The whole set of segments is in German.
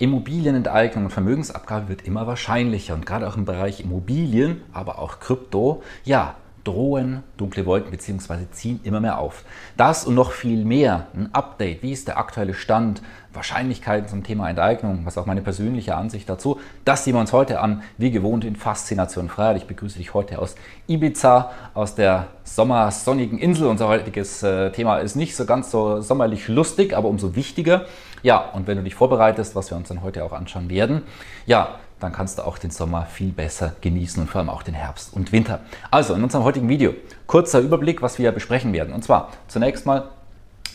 Immobilienenteignung und Vermögensabgabe wird immer wahrscheinlicher und gerade auch im Bereich Immobilien, aber auch Krypto, ja, drohen dunkle Wolken bzw. ziehen immer mehr auf. Das und noch viel mehr, ein Update, wie ist der aktuelle Stand, Wahrscheinlichkeiten zum Thema Enteignung, was auch meine persönliche Ansicht dazu, das sehen wir uns heute an, wie gewohnt in Faszination Freiheit. Ich begrüße dich heute aus Ibiza, aus der sommersonnigen Insel. Unser heutiges äh, Thema ist nicht so ganz so sommerlich lustig, aber umso wichtiger. Ja, und wenn du dich vorbereitest, was wir uns dann heute auch anschauen werden, ja, dann kannst du auch den Sommer viel besser genießen und vor allem auch den Herbst und Winter. Also in unserem heutigen Video kurzer Überblick, was wir besprechen werden. Und zwar zunächst mal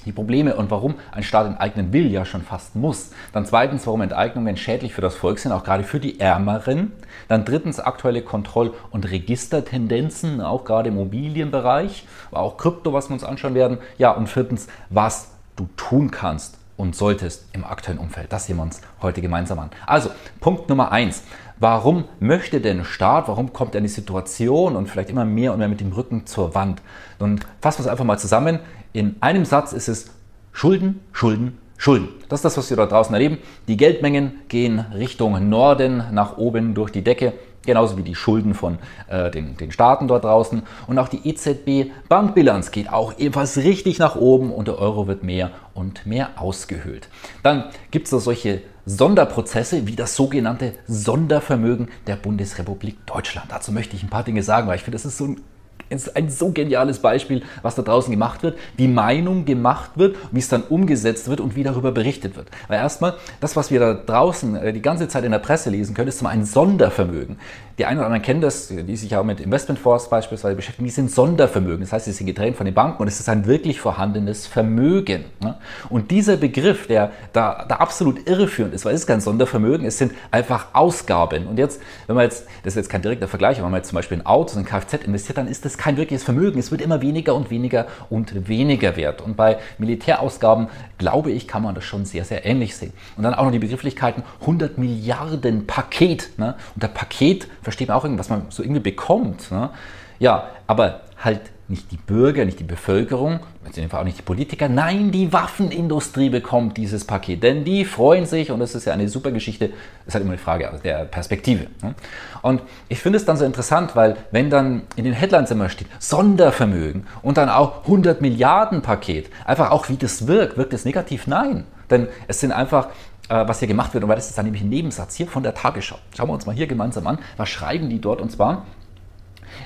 die Probleme und warum ein Staat enteignen will, ja schon fast muss. Dann zweitens, warum Enteignungen schädlich für das Volk sind, auch gerade für die Ärmeren. Dann drittens, aktuelle Kontroll- und Registertendenzen, auch gerade im Immobilienbereich, aber auch Krypto, was wir uns anschauen werden. Ja, und viertens, was du tun kannst, und solltest im aktuellen Umfeld. Das sehen wir uns heute gemeinsam an. Also, Punkt Nummer eins. Warum möchte denn Staat, warum kommt er in die Situation und vielleicht immer mehr und mehr mit dem Rücken zur Wand? Und fassen wir es einfach mal zusammen. In einem Satz ist es Schulden, Schulden, Schulden. Das ist das, was wir da draußen erleben. Die Geldmengen gehen Richtung Norden, nach oben durch die Decke genauso wie die Schulden von äh, den, den Staaten dort draußen. Und auch die EZB-Bankbilanz geht auch ebenfalls richtig nach oben und der Euro wird mehr und mehr ausgehöhlt. Dann gibt es noch solche Sonderprozesse wie das sogenannte Sondervermögen der Bundesrepublik Deutschland. Dazu möchte ich ein paar Dinge sagen, weil ich finde, das ist so ein ist ein so geniales Beispiel, was da draußen gemacht wird, wie Meinung gemacht wird, wie es dann umgesetzt wird und wie darüber berichtet wird. Weil erstmal, das, was wir da draußen äh, die ganze Zeit in der Presse lesen können, ist zum einen Sondervermögen. Die einen oder anderen kennen das, die sich auch mit Investmentfonds beispielsweise beschäftigen, die sind Sondervermögen. Das heißt, sie sind getrennt von den Banken und es ist ein wirklich vorhandenes Vermögen. Ne? Und dieser Begriff, der da, da absolut irreführend ist, weil es ist kein Sondervermögen, es sind einfach Ausgaben. Und jetzt, wenn man jetzt, das ist jetzt kein direkter Vergleich, aber wenn man jetzt zum Beispiel in Autos, in Kfz investiert, dann ist das kein wirkliches Vermögen. Es wird immer weniger und weniger und weniger wert. Und bei Militärausgaben, glaube ich, kann man das schon sehr, sehr ähnlich sehen. Und dann auch noch die Begrifflichkeiten 100 Milliarden Paket. Ne? Unter Paket versteht man auch irgendwas, was man so irgendwie bekommt. Ne? Ja, aber halt nicht die Bürger, nicht die Bevölkerung, in dem Fall auch nicht die Politiker, nein, die Waffenindustrie bekommt dieses Paket, denn die freuen sich und das ist ja eine super Geschichte, das ist halt immer eine Frage der Perspektive. Ne? Und ich finde es dann so interessant, weil wenn dann in den Headlines immer steht Sondervermögen und dann auch 100 Milliarden Paket, einfach auch wie das wirkt, wirkt es negativ? Nein, denn es sind einfach äh, was hier gemacht wird. Und weil das ist dann nämlich ein Nebensatz hier von der Tagesschau. Schauen wir uns mal hier gemeinsam an. Was schreiben die dort? Und zwar,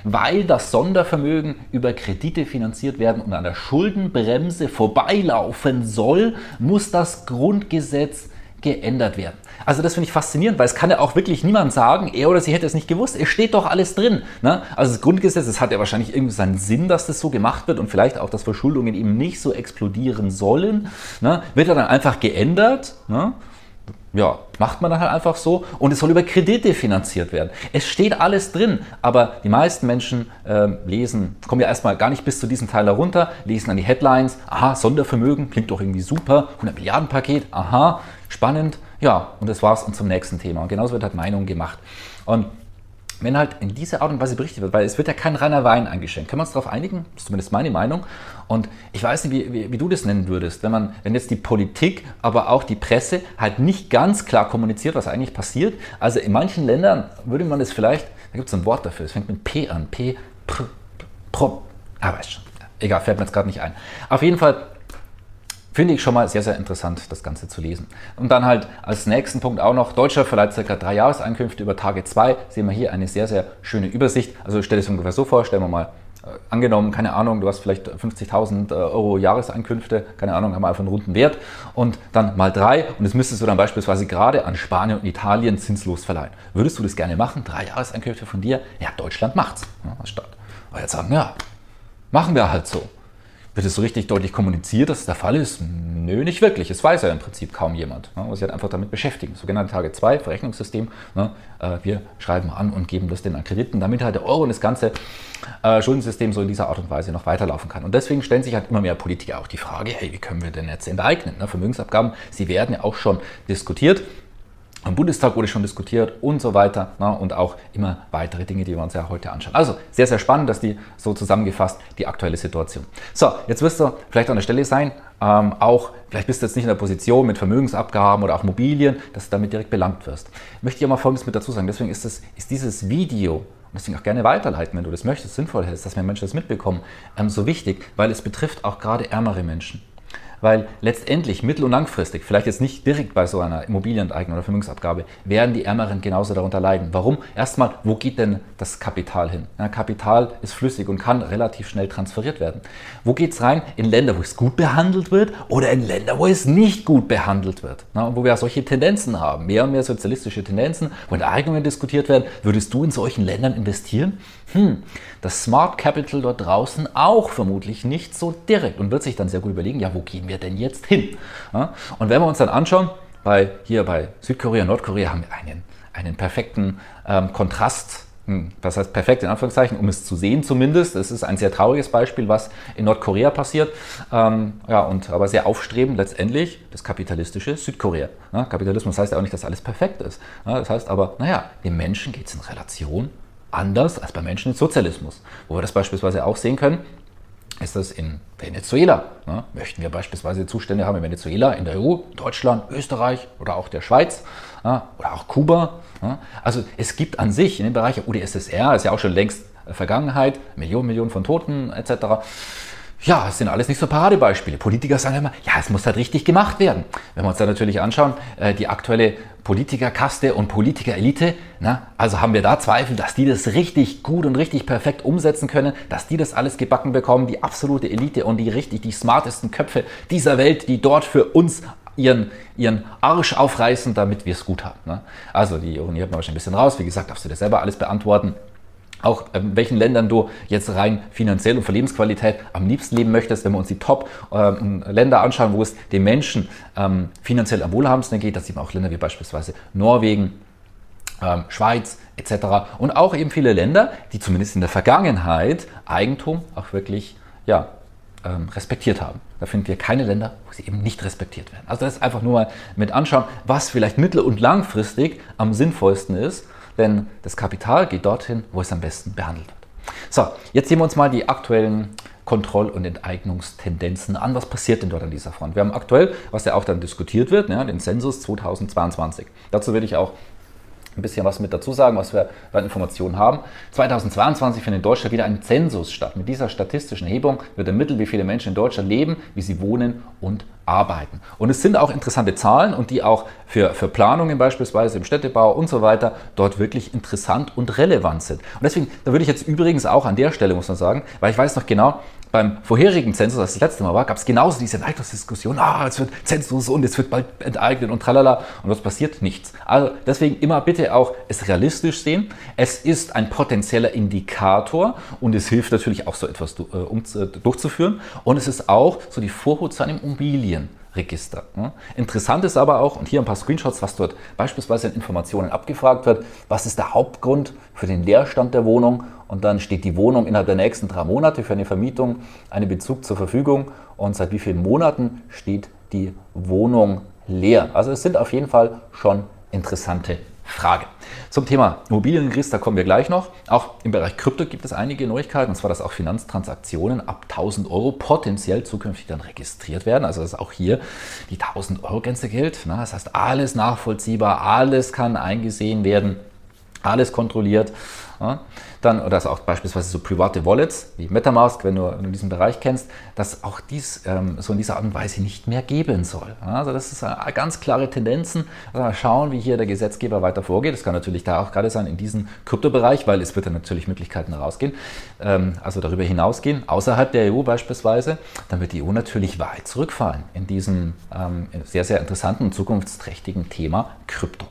weil das Sondervermögen über Kredite finanziert werden und an der Schuldenbremse vorbeilaufen soll, muss das Grundgesetz geändert werden. Also das finde ich faszinierend, weil es kann ja auch wirklich niemand sagen, er oder sie hätte es nicht gewusst. Es steht doch alles drin. Ne? Also das Grundgesetz, es hat ja wahrscheinlich irgendwie seinen Sinn, dass das so gemacht wird und vielleicht auch, dass Verschuldungen eben nicht so explodieren sollen. Ne? Wird ja dann einfach geändert. Ne? Ja, macht man dann halt einfach so und es soll über Kredite finanziert werden. Es steht alles drin, aber die meisten Menschen äh, lesen, kommen ja erstmal gar nicht bis zu diesem Teil herunter, lesen dann die Headlines, aha, Sondervermögen, klingt doch irgendwie super, 100 Milliarden Paket, aha, spannend, ja, und das war's und zum nächsten Thema. Und genauso wird halt Meinung gemacht. Und wenn halt in dieser Art und Weise berichtet wird, weil es wird ja kein reiner Wein eingeschenkt. Können wir uns darauf einigen? Das ist zumindest meine Meinung. Und ich weiß nicht, wie, wie, wie, du das nennen würdest, wenn man, wenn jetzt die Politik, aber auch die Presse halt nicht ganz klar kommuniziert, was eigentlich passiert. Also in manchen Ländern würde man es vielleicht, da gibt es ein Wort dafür, es fängt mit P an, P, Pr, Pro, ah, weiß schon. Egal, fällt mir jetzt gerade nicht ein. Auf jeden Fall Finde ich schon mal sehr, sehr interessant, das Ganze zu lesen. Und dann halt als nächsten Punkt auch noch, Deutscher verleiht ca. drei Jahreseinkünfte über Tage 2. Sehen wir hier eine sehr, sehr schöne Übersicht. Also stell es ungefähr so vor, stellen wir mal äh, angenommen, keine Ahnung, du hast vielleicht 50.000 äh, Euro Jahreseinkünfte, keine Ahnung, haben wir einfach einen runden Wert und dann mal drei und das müsstest du dann beispielsweise gerade an Spanien und Italien zinslos verleihen. Würdest du das gerne machen? Drei Jahreseinkünfte von dir? Ja, Deutschland macht's ja, Staat. Aber jetzt sagen, ja, machen wir halt so wird es so richtig deutlich kommuniziert, dass es der Fall ist? Nö, nicht wirklich. Es weiß ja im Prinzip kaum jemand. Ne? sich halt einfach damit beschäftigen. Sogenannte Tage 2, Verrechnungssystem. Ne? Äh, wir schreiben an und geben das den Krediten, damit halt der Euro und das ganze äh, Schuldensystem so in dieser Art und Weise noch weiterlaufen kann. Und deswegen stellen sich halt immer mehr Politiker auch die Frage, hey, wie können wir denn jetzt enteignen? Ne? Vermögensabgaben, sie werden ja auch schon diskutiert. Am Bundestag wurde schon diskutiert und so weiter ne, und auch immer weitere Dinge, die wir uns ja heute anschauen. Also sehr, sehr spannend, dass die so zusammengefasst die aktuelle Situation. So, jetzt wirst du vielleicht an der Stelle sein, ähm, auch vielleicht bist du jetzt nicht in der Position mit Vermögensabgaben oder auch Mobilien, dass du damit direkt belangt wirst. Ich möchte dir mal Folgendes mit dazu sagen. Deswegen ist, das, ist dieses Video und deswegen auch gerne weiterleiten, wenn du das möchtest, sinnvoll hältst, dass mehr Menschen das mitbekommen, ähm, so wichtig, weil es betrifft auch gerade ärmere Menschen. Weil letztendlich mittel- und langfristig, vielleicht jetzt nicht direkt bei so einer Immobilienenteignung oder Vermögensabgabe, werden die Ärmeren genauso darunter leiden. Warum? Erstmal, wo geht denn das Kapital hin? Ja, Kapital ist flüssig und kann relativ schnell transferiert werden. Wo geht es rein? In Länder, wo es gut behandelt wird oder in Länder, wo es nicht gut behandelt wird. Ja, wo wir solche Tendenzen haben, mehr und mehr sozialistische Tendenzen, wo Enteignungen diskutiert werden. Würdest du in solchen Ländern investieren? Hm, das Smart Capital dort draußen auch vermutlich nicht so direkt und wird sich dann sehr gut überlegen, ja, wo gehen wir denn jetzt hin? Ja, und wenn wir uns dann anschauen, bei, hier bei Südkorea, Nordkorea haben wir einen, einen perfekten ähm, Kontrast hm, das heißt perfekt in Anführungszeichen, um es zu sehen zumindest. Es ist ein sehr trauriges Beispiel, was in Nordkorea passiert. Ähm, ja, und aber sehr aufstrebend letztendlich das kapitalistische Südkorea. Ja, Kapitalismus heißt ja auch nicht, dass alles perfekt ist. Ja, das heißt aber, naja, den Menschen geht es in Relation anders als bei Menschen im Sozialismus. Wo wir das beispielsweise auch sehen können, ist das in Venezuela. Ne? Möchten wir beispielsweise Zustände haben in Venezuela, in der EU, Deutschland, Österreich oder auch der Schweiz ja? oder auch Kuba. Ja? Also es gibt an sich in dem Bereich UdSSR, ist ja auch schon längst Vergangenheit, Millionen, Millionen von Toten etc. Ja, es sind alles nicht so Paradebeispiele. Politiker sagen immer, ja, es muss halt richtig gemacht werden. Wenn wir uns da natürlich anschauen, äh, die aktuelle Politikerkaste und Politikerelite, na, also haben wir da Zweifel, dass die das richtig gut und richtig perfekt umsetzen können, dass die das alles gebacken bekommen, die absolute Elite und die richtig, die smartesten Köpfe dieser Welt, die dort für uns ihren, ihren Arsch aufreißen, damit wir es gut haben. Ne? Also die Ironie hat man wahrscheinlich ein bisschen raus. Wie gesagt, darfst du dir selber alles beantworten auch in welchen Ländern du jetzt rein finanziell und für Lebensqualität am liebsten leben möchtest, wenn wir uns die Top-Länder ähm, anschauen, wo es den Menschen ähm, finanziell am wohlhabendsten geht, das sieht man auch Länder wie beispielsweise Norwegen, ähm, Schweiz etc. Und auch eben viele Länder, die zumindest in der Vergangenheit Eigentum auch wirklich ja, respektiert haben. Da finden wir keine Länder, wo sie eben nicht respektiert werden. Also das ist einfach nur mal mit anschauen, was vielleicht mittel- und langfristig am sinnvollsten ist denn das Kapital geht dorthin, wo es am besten behandelt wird. So, jetzt sehen wir uns mal die aktuellen Kontroll- und Enteignungstendenzen an. Was passiert denn dort an dieser Front? Wir haben aktuell, was ja auch dann diskutiert wird, ja, den Zensus 2022. Dazu werde ich auch ein bisschen was mit dazu sagen, was wir an Informationen haben. 2022 findet in Deutschland wieder ein Zensus statt. Mit dieser statistischen Erhebung wird ermittelt, wie viele Menschen in Deutschland leben, wie sie wohnen und arbeiten. Und es sind auch interessante Zahlen und die auch für, für Planungen beispielsweise im Städtebau und so weiter dort wirklich interessant und relevant sind. Und deswegen, da würde ich jetzt übrigens auch an der Stelle, muss man sagen, weil ich weiß noch genau, beim vorherigen Zensus, als das letzte Mal war, gab es genauso diese Neidungsdiskussion, ah, es wird Zensus und es wird bald enteignet und tralala und was passiert? Nichts. Also deswegen immer bitte auch es realistisch sehen. Es ist ein potenzieller Indikator und es hilft natürlich auch so etwas äh, äh, durchzuführen und es ist auch so die Vorhut zu einem Immobilien. Register. Interessant ist aber auch, und hier ein paar Screenshots, was dort beispielsweise in Informationen abgefragt wird, was ist der Hauptgrund für den Leerstand der Wohnung und dann steht die Wohnung innerhalb der nächsten drei Monate für eine Vermietung, einen Bezug zur Verfügung und seit wie vielen Monaten steht die Wohnung leer. Also es sind auf jeden Fall schon interessante Frage. Zum Thema Immobilienregister kommen wir gleich noch. Auch im Bereich Krypto gibt es einige Neuigkeiten, und zwar, dass auch Finanztransaktionen ab 1000 Euro potenziell zukünftig dann registriert werden. Also, dass auch hier die 1000 Euro Grenze gilt. Das heißt, alles nachvollziehbar, alles kann eingesehen werden, alles kontrolliert. Ja, dann, oder auch beispielsweise so private Wallets wie Metamask, wenn du, wenn du diesen Bereich kennst, dass auch dies ähm, so in dieser Art und Weise nicht mehr geben soll. Also das ist eine ganz klare Tendenzen. Also schauen, wie hier der Gesetzgeber weiter vorgeht. Das kann natürlich da auch gerade sein in diesem Kryptobereich, weil es wird dann natürlich Möglichkeiten herausgehen, ähm, also darüber hinausgehen, außerhalb der EU beispielsweise, dann wird die EU natürlich weit zurückfallen in diesem ähm, sehr, sehr interessanten und zukunftsträchtigen Thema Krypto.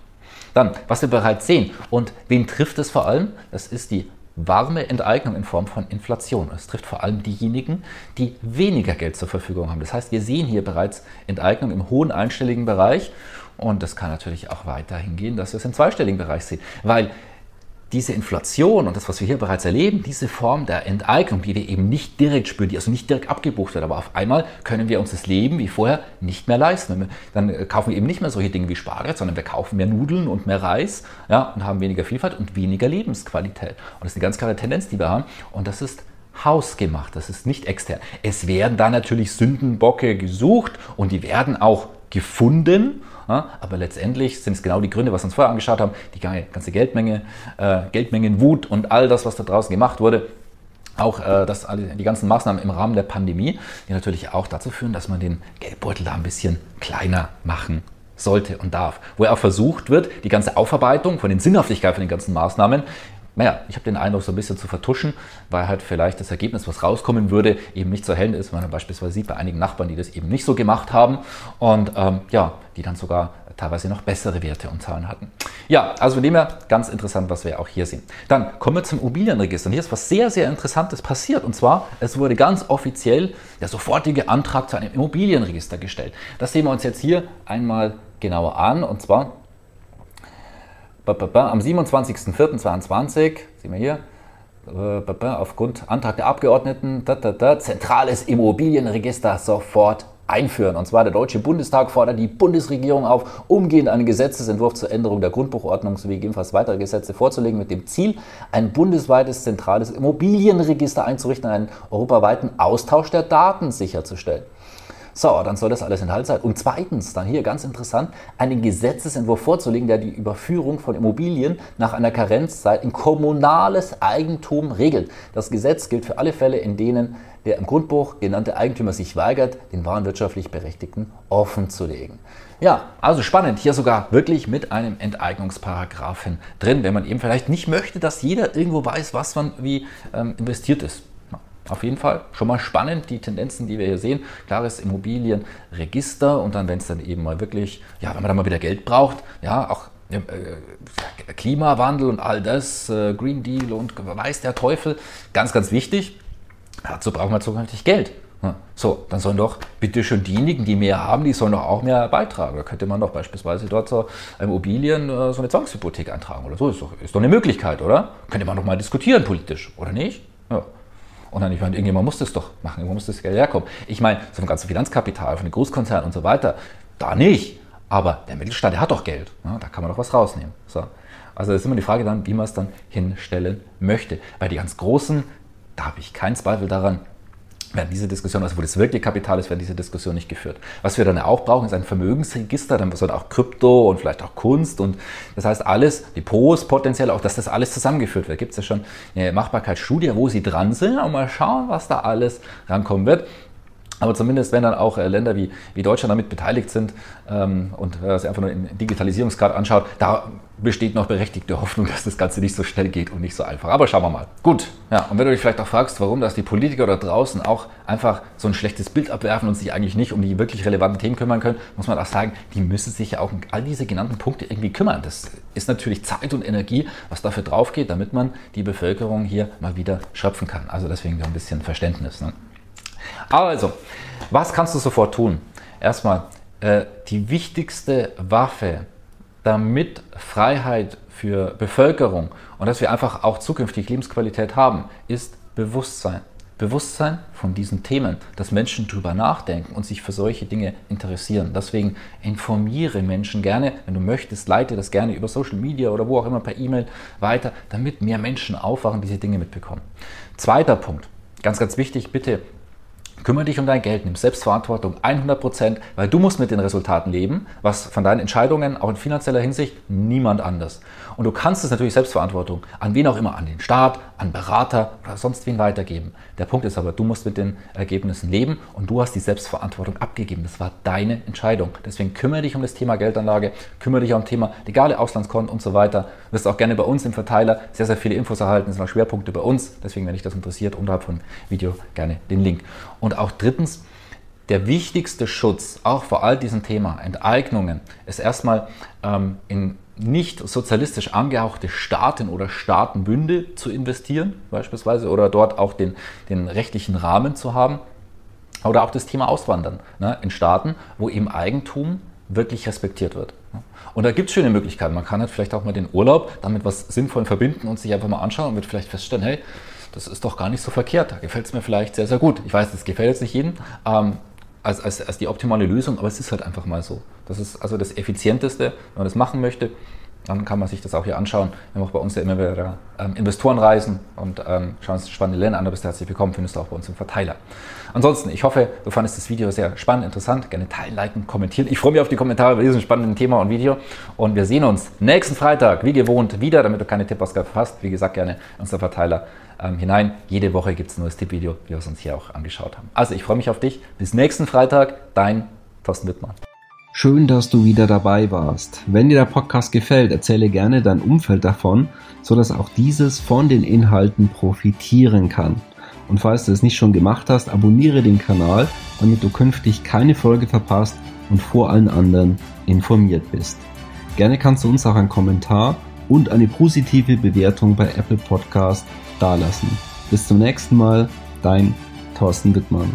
Dann, was wir bereits sehen und wen trifft es vor allem? Das ist die warme Enteignung in Form von Inflation. Es trifft vor allem diejenigen, die weniger Geld zur Verfügung haben. Das heißt, wir sehen hier bereits Enteignung im hohen einstelligen Bereich und das kann natürlich auch weiterhin gehen, dass wir es im zweistelligen Bereich sehen, weil diese Inflation und das, was wir hier bereits erleben, diese Form der Enteignung, die wir eben nicht direkt spüren, die also nicht direkt abgebucht wird, aber auf einmal können wir uns das Leben wie vorher nicht mehr leisten. Dann äh, kaufen wir eben nicht mehr solche Dinge wie Spargel, sondern wir kaufen mehr Nudeln und mehr Reis ja, und haben weniger Vielfalt und weniger Lebensqualität. Und das ist eine ganz klare Tendenz, die wir haben. Und das ist hausgemacht, das ist nicht extern. Es werden da natürlich Sündenbocke gesucht und die werden auch gefunden aber letztendlich sind es genau die Gründe, was wir uns vorher angeschaut haben, die ganze Geldmenge, äh, Geldmengenwut und all das, was da draußen gemacht wurde. Auch äh, das, die ganzen Maßnahmen im Rahmen der Pandemie, die natürlich auch dazu führen, dass man den Geldbeutel da ein bisschen kleiner machen sollte und darf. Wo er auch versucht wird, die ganze Aufarbeitung von den Sinnhaftigkeit von den ganzen Maßnahmen naja, ich habe den Eindruck, so ein bisschen zu vertuschen, weil halt vielleicht das Ergebnis, was rauskommen würde, eben nicht so hell ist, man beispielsweise sieht bei einigen Nachbarn, die das eben nicht so gemacht haben und ähm, ja, die dann sogar teilweise noch bessere Werte und Zahlen hatten. Ja, also von dem her ganz interessant, was wir auch hier sehen. Dann kommen wir zum Immobilienregister. Und hier ist was sehr, sehr Interessantes passiert. Und zwar, es wurde ganz offiziell der sofortige Antrag zu einem Immobilienregister gestellt. Das sehen wir uns jetzt hier einmal genauer an. Und zwar am 27.04.2022, sehen wir hier, aufgrund Antrag der Abgeordneten, zentrales Immobilienregister sofort einführen. Und zwar der Deutsche Bundestag fordert die Bundesregierung auf, umgehend einen Gesetzesentwurf zur Änderung der Grundbuchordnung sowie gegebenenfalls weitere Gesetze vorzulegen, mit dem Ziel, ein bundesweites zentrales Immobilienregister einzurichten, einen europaweiten Austausch der Daten sicherzustellen. So, dann soll das alles in Halt sein. Und zweitens, dann hier ganz interessant, einen Gesetzesentwurf vorzulegen, der die Überführung von Immobilien nach einer Karenzzeit in kommunales Eigentum regelt. Das Gesetz gilt für alle Fälle, in denen der im Grundbuch genannte Eigentümer sich weigert, den warenwirtschaftlich Berechtigten offenzulegen. Ja, also spannend, hier sogar wirklich mit einem Enteignungsparagraphen drin, wenn man eben vielleicht nicht möchte, dass jeder irgendwo weiß, was man wie ähm, investiert ist. Auf jeden Fall schon mal spannend, die Tendenzen, die wir hier sehen. Klares Immobilienregister und dann, wenn es dann eben mal wirklich, ja, wenn man dann mal wieder Geld braucht, ja, auch äh, Klimawandel und all das, äh, Green Deal und weiß der Teufel, ganz, ganz wichtig. Dazu brauchen wir zukünftig Geld. So, dann sollen doch bitte schon diejenigen, die mehr haben, die sollen doch auch mehr beitragen. Da könnte man doch beispielsweise dort so Immobilien äh, so eine Zwangshypothek eintragen oder so. Ist doch, ist doch eine Möglichkeit, oder? Könnte man doch mal diskutieren politisch, oder nicht? Ja. Und dann, ich meine, irgendjemand muss das doch machen, irgendwo muss das Geld herkommen. Ich meine, so vom ganzen Finanzkapital, von den Großkonzernen und so weiter, da nicht. Aber der Mittelstand, der hat doch Geld. Ja, da kann man doch was rausnehmen. So. Also das ist immer die Frage dann, wie man es dann hinstellen möchte. Bei den ganz Großen, da habe ich keinen Zweifel daran, werden diese Diskussion, also wo das wirkliche Kapital ist, werden diese Diskussion nicht geführt. Was wir dann auch brauchen, ist ein Vermögensregister, dann soll auch Krypto und vielleicht auch Kunst und das heißt alles, Depots potenziell, auch dass das alles zusammengeführt wird. Gibt es ja schon eine Machbarkeitsstudie, wo sie dran sind und mal schauen, was da alles rankommen wird. Aber zumindest, wenn dann auch äh, Länder wie, wie Deutschland damit beteiligt sind ähm, und äh, sich einfach nur den Digitalisierungsgrad anschaut, da besteht noch berechtigte Hoffnung, dass das Ganze nicht so schnell geht und nicht so einfach. Aber schauen wir mal. Gut, ja, und wenn du dich vielleicht auch fragst, warum dass die Politiker da draußen auch einfach so ein schlechtes Bild abwerfen und sich eigentlich nicht um die wirklich relevanten Themen kümmern können, muss man auch sagen, die müssen sich ja auch um all diese genannten Punkte irgendwie kümmern. Das ist natürlich Zeit und Energie, was dafür drauf geht, damit man die Bevölkerung hier mal wieder schöpfen kann. Also deswegen ein bisschen Verständnis. Ne? Also, was kannst du sofort tun? Erstmal, äh, die wichtigste Waffe, damit Freiheit für Bevölkerung und dass wir einfach auch zukünftig Lebensqualität haben, ist Bewusstsein. Bewusstsein von diesen Themen, dass Menschen darüber nachdenken und sich für solche Dinge interessieren. Deswegen informiere Menschen gerne, wenn du möchtest, leite das gerne über Social Media oder wo auch immer per E-Mail weiter, damit mehr Menschen aufwachen, diese Dinge mitbekommen. Zweiter Punkt, ganz, ganz wichtig, bitte Kümmere dich um dein Geld, nimm Selbstverantwortung 100 Prozent, weil du musst mit den Resultaten leben, was von deinen Entscheidungen, auch in finanzieller Hinsicht, niemand anders. Und du kannst es natürlich Selbstverantwortung an wen auch immer, an den Staat, an Berater oder sonst wen weitergeben. Der Punkt ist aber, du musst mit den Ergebnissen leben und du hast die Selbstverantwortung abgegeben. Das war deine Entscheidung. Deswegen kümmere dich um das Thema Geldanlage, kümmere dich um das Thema legale Auslandskonten und so weiter. Du wirst auch gerne bei uns im Verteiler sehr, sehr viele Infos erhalten. Es sind auch Schwerpunkte bei uns. Deswegen, wenn dich das interessiert, unterhalb von Video gerne den Link. Und auch drittens, der wichtigste Schutz, auch vor all diesem Thema Enteignungen, ist erstmal ähm, in nicht sozialistisch angehauchte Staaten oder Staatenbünde zu investieren, beispielsweise, oder dort auch den, den rechtlichen Rahmen zu haben. Oder auch das Thema Auswandern ne, in Staaten, wo eben Eigentum wirklich respektiert wird. Und da gibt es schöne Möglichkeiten. Man kann halt vielleicht auch mal den Urlaub damit was Sinnvoll verbinden und sich einfach mal anschauen und wird vielleicht feststellen, hey, das ist doch gar nicht so verkehrt. Da gefällt es mir vielleicht sehr, sehr gut. Ich weiß, das gefällt jetzt nicht jedem ähm, als, als, als die optimale Lösung, aber es ist halt einfach mal so. Das ist also das Effizienteste, wenn man das machen möchte dann kann man sich das auch hier anschauen. Wir haben auch bei uns ja immer wieder ähm, Investorenreisen und ähm, schauen uns spannende Länder an. Du bist herzlich willkommen, findest du auch bei uns im Verteiler. Ansonsten, ich hoffe, du fandest das Video sehr spannend, interessant. Gerne teilen, liken, kommentieren. Ich freue mich auf die Kommentare bei diesem spannenden Thema und Video. Und wir sehen uns nächsten Freitag, wie gewohnt, wieder, damit du keine Tippausgabe verpasst. Wie gesagt, gerne in unser Verteiler ähm, hinein. Jede Woche gibt es ein neues Tippvideo, wie wir es uns hier auch angeschaut haben. Also, ich freue mich auf dich. Bis nächsten Freitag, dein Thorsten Wittmann. Schön, dass du wieder dabei warst. Wenn dir der Podcast gefällt, erzähle gerne dein Umfeld davon, sodass auch dieses von den Inhalten profitieren kann. Und falls du es nicht schon gemacht hast, abonniere den Kanal, damit du künftig keine Folge verpasst und vor allen anderen informiert bist. Gerne kannst du uns auch einen Kommentar und eine positive Bewertung bei Apple Podcast dalassen. Bis zum nächsten Mal, dein Thorsten Wittmann.